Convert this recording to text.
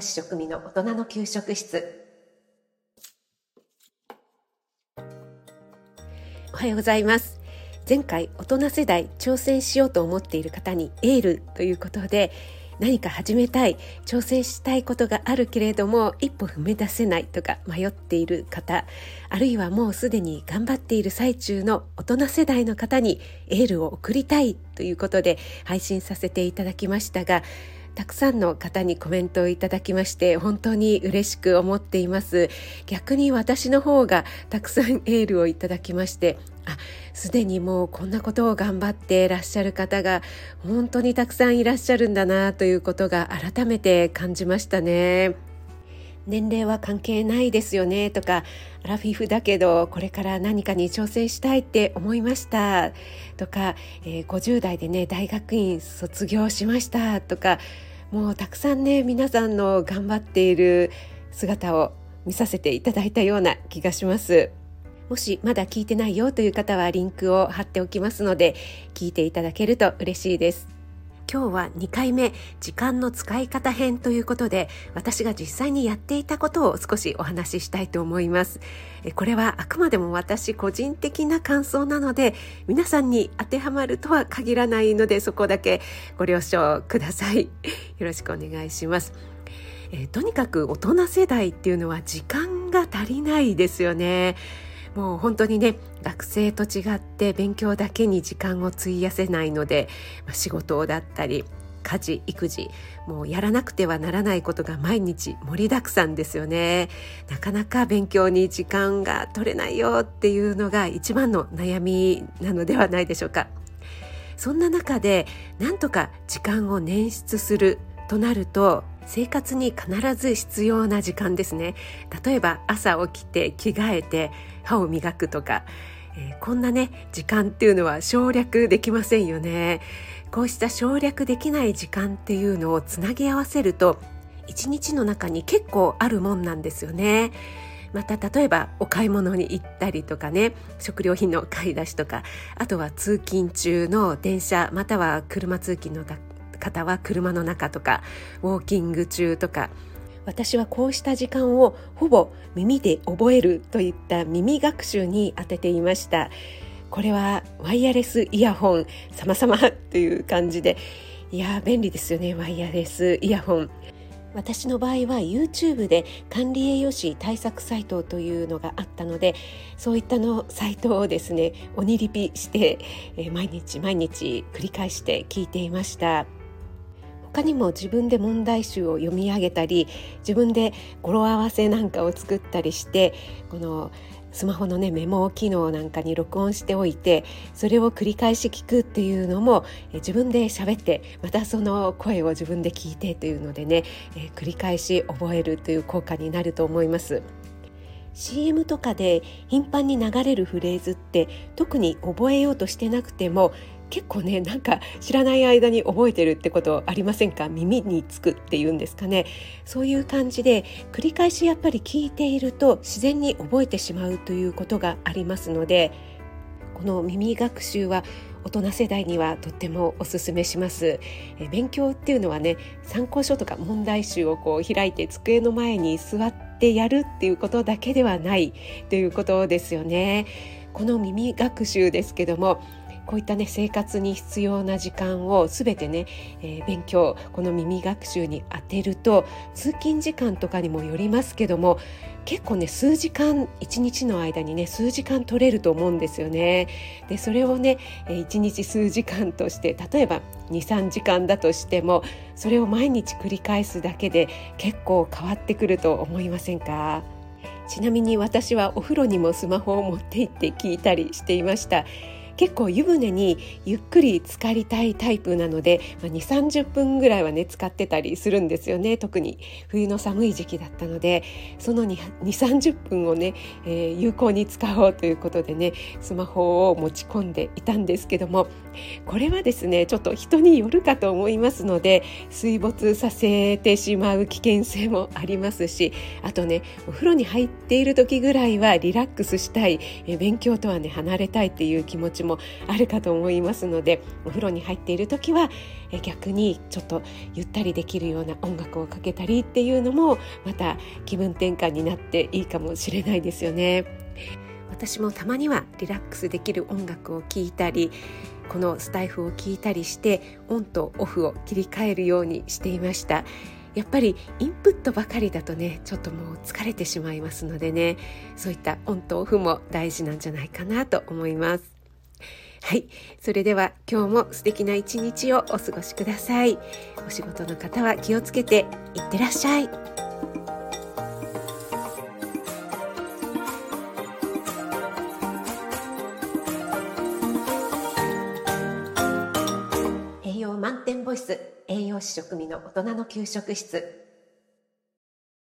ス栄養士食味の大人の給食室。おはようございます。前回大人世代挑戦しようと思っている方にエールということで何か始めたい挑戦したいことがあるけれども一歩踏み出せないとか迷っている方あるいはもうすでに頑張っている最中の大人世代の方にエールを送りたいということで配信させていただきましたがたくさんの方にコメントをいただきまして本当に嬉しく思っています逆に私の方がたくさんエールをいただきましてあすでにもうこんなことを頑張っていらっしゃる方が本当にたくさんいらっしゃるんだなということが改めて感じましたね。年齢は関係ないですよねとかアラフィフだけどこれから何かに挑戦したいって思いましたとか、えー、50代でね大学院卒業しましたとかもうたくさんね皆さんの頑張っている姿を見させていただいたような気がします。もしまだ聞いてないよという方はリンクを貼っておきますので聞いていただけると嬉しいです。今日は2回目時間の使い方編ということで私が実際にやっていたことを少しお話ししたいと思います。これはあくまでも私個人的な感想なので皆さんに当てはまるとは限らないのでそこだけご了承ください。よろしくお願いします。えとにかく大人世代っていうのは時間が足りないですよね。もう本当にね学生と違って勉強だけに時間を費やせないので、まあ、仕事だったり家事育児もうやらなくてはならないことが毎日盛りだくさんですよね。なかなか勉強に時間が取れないよっていうのが一番の悩みなのではないでしょうか。そんな中でなんとか時間を捻出するとなると生活に必ず必要な時間ですね。例えば朝起きて着替えて歯を磨くとか、えー、こんなね時間っていうのは省略できませんよね。こうした省略できない時間っていうのをつなぎ合わせると一日の中に結構あるもんなんですよね。また例えばお買い物に行ったりとかね食料品の買い出しとかあとは通勤中の電車または車通勤の方は車の中とかウォーキング中とか私はこうした時間をほぼ耳で覚えるといった耳学習に当てていました。これはワイヤレスイヤホン様々っていう感じで。いや便利ですよねワイヤレスイヤホン私の場合は YouTube で管理栄養士対策サイトというのがあったのでそういったのサイトをですね鬼リピして、毎日毎日繰り返して聞いていました。他にも自分で問題集を読み上げたり自分で語呂合わせなんかを作ったりしてこのスマホのねメモ機能なんかに録音しておいてそれを繰り返し聞くっていうのも自分で喋ってまたその声を自分で聞いてというのでね、え繰り返し覚えるという効果になると思います。CM とかで頻繁に流れるフレーズって特に覚えようとしてなくても結構ねなんか知らない間に覚えてるってことありませんか？耳につくっていうんですかね？そういう感じで繰り返しやっぱり聞いていると自然に覚えてしまうということがありますのでこの耳学習は大人世代にはとってもおすすめします。え勉強っていうのはね参考書とか問題集をこう開いて机の前に座ってやるっていうことだけではないということですよね。この耳学習ですけどもこういったね生活に必要な時間を全てね、えー、勉強この耳学習に当てると通勤時間とかにもよりますけども結構ね数時間一日の間にね数時間取れると思うんですよね。でそれをね一日数時間として例えば23時間だとしてもそれを毎日繰り返すだけで結構変わってくると思いませんか？ちなみに私はお風呂にもスマホを持って行って聞いたりしていました。結構湯船にゆっくり浸かりたいタイプなので、まあ、2 3 0分ぐらいはね使ってたりするんですよね。特に冬の寒い時期だったのでその2 3 0分をね、えー、有効に使おうということでねスマホを持ち込んでいたんですけどもこれはですねちょっと人によるかと思いますので水没させてしまう危険性もありますしあとねお風呂に入っている時ぐらいはリラックスしたい、えー、勉強とはね離れたいっていう気持ちももあるかと思いますのでお風呂に入っている時は逆にちょっとゆったりできるような音楽をかけたりっていうのもまた気分転換になっていいかもしれないですよね。私もたまにはリラックスできる音楽を聴いたりこのスタイフを聞いたりしてオンとオフを切り替えるようにしていました。やっぱりインプットばかりだとねちょっともう疲れてしまいますのでね。そういったオンとオフも大事なんじゃないかなと思います。はい。それでは今日も素敵な一日をお過ごしください。お仕事の方は気をつけていってらっしゃい。栄養満点ボイス栄養士食味の大人の給食室。